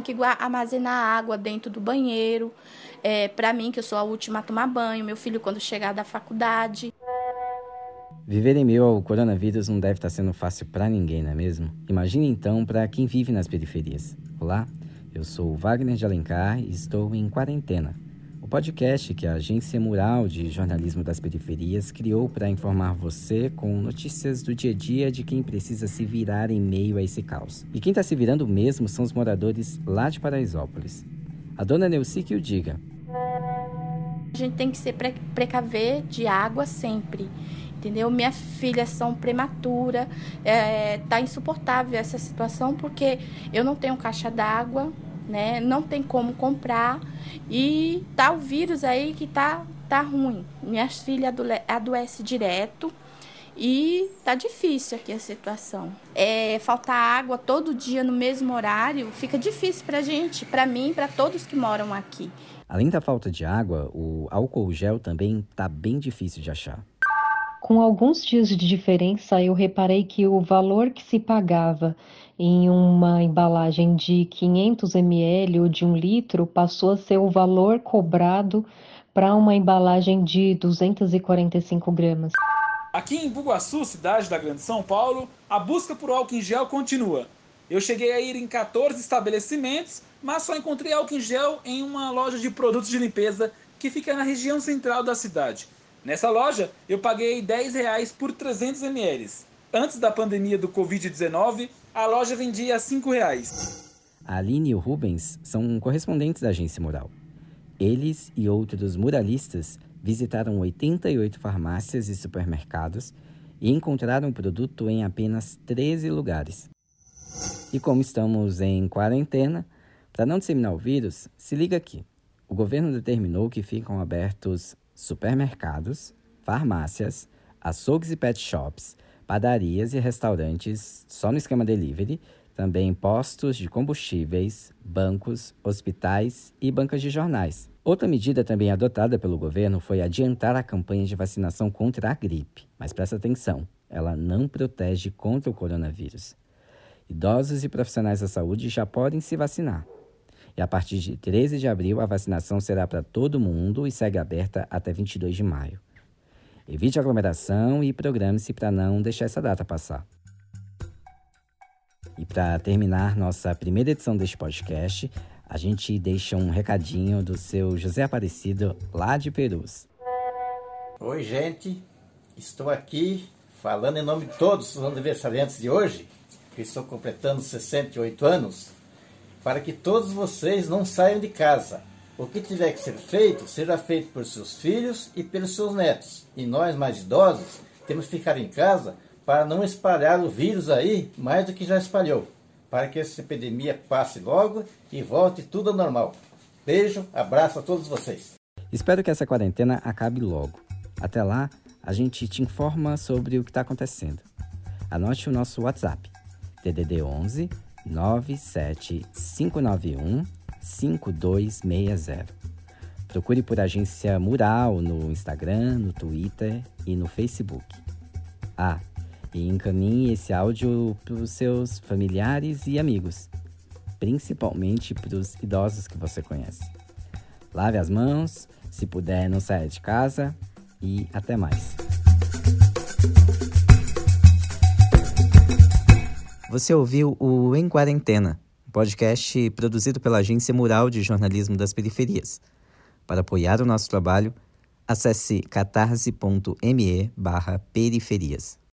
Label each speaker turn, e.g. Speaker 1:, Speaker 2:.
Speaker 1: tenho que armazenar água dentro do banheiro. É, para mim, que eu sou a última a tomar banho, meu filho quando chegar da faculdade.
Speaker 2: Viver em meio ao coronavírus não deve estar sendo fácil para ninguém, não é mesmo? Imagine então para quem vive nas periferias. Olá, eu sou Wagner de Alencar e estou em quarentena. O podcast que a Agência Mural de Jornalismo das Periferias criou para informar você com notícias do dia a dia de quem precisa se virar em meio a esse caos. E quem está se virando mesmo são os moradores lá de Paraisópolis. A dona Neuci que o diga.
Speaker 1: A gente tem que se precaver de água sempre entendeu? Minha filha são prematura, é, tá insuportável essa situação porque eu não tenho caixa d'água, né? Não tem como comprar e tá o vírus aí que tá tá ruim. Minha filha adoece direto. E tá difícil aqui a situação. É, faltar água todo dia no mesmo horário fica difícil pra gente, pra mim, para todos que moram aqui.
Speaker 2: Além da falta de água, o álcool gel também tá bem difícil de achar.
Speaker 3: Com alguns dias de diferença, eu reparei que o valor que se pagava em uma embalagem de 500 ml ou de um litro passou a ser o valor cobrado para uma embalagem de 245 gramas.
Speaker 4: Aqui em Bugaçu, cidade da Grande São Paulo, a busca por álcool em gel continua. Eu cheguei a ir em 14 estabelecimentos, mas só encontrei álcool em gel em uma loja de produtos de limpeza que fica na região central da cidade. Nessa loja, eu paguei 10 reais por 300 ml. Antes da pandemia do Covid-19, a loja vendia 5 reais.
Speaker 2: A Aline e o Rubens são correspondentes da agência Mural. Eles e outros muralistas visitaram 88 farmácias e supermercados e encontraram o produto em apenas 13 lugares. E como estamos em quarentena, para não disseminar o vírus, se liga aqui. O governo determinou que ficam abertos supermercados, farmácias, açougues e pet shops, padarias e restaurantes só no esquema delivery, também postos de combustíveis, bancos, hospitais e bancas de jornais. Outra medida também adotada pelo governo foi adiantar a campanha de vacinação contra a gripe. Mas presta atenção, ela não protege contra o coronavírus. Idosos e profissionais da saúde já podem se vacinar. E a partir de 13 de abril, a vacinação será para todo mundo e segue aberta até 22 de maio. Evite aglomeração e programe-se para não deixar essa data passar. E para terminar nossa primeira edição deste podcast, a gente deixa um recadinho do seu José Aparecido, lá de Perus.
Speaker 5: Oi, gente. Estou aqui falando em nome de todos os aniversariantes de hoje, que estou completando 68 anos para que todos vocês não saiam de casa. O que tiver que ser feito, será feito por seus filhos e pelos seus netos. E nós, mais idosos, temos que ficar em casa para não espalhar o vírus aí mais do que já espalhou. Para que essa epidemia passe logo e volte tudo ao normal. Beijo, abraço a todos vocês.
Speaker 2: Espero que essa quarentena acabe logo. Até lá, a gente te informa sobre o que está acontecendo. Anote o nosso WhatsApp: DDD 11 97591 5260. Procure por Agência Mural no Instagram, no Twitter e no Facebook. Ah, e encaminhe esse áudio para os seus familiares e amigos, principalmente para os idosos que você conhece. Lave as mãos, se puder, não saia de casa e até mais. Você ouviu o Em Quarentena, podcast produzido pela Agência Mural de Jornalismo das Periferias. Para apoiar o nosso trabalho, acesse catarse.me periferias.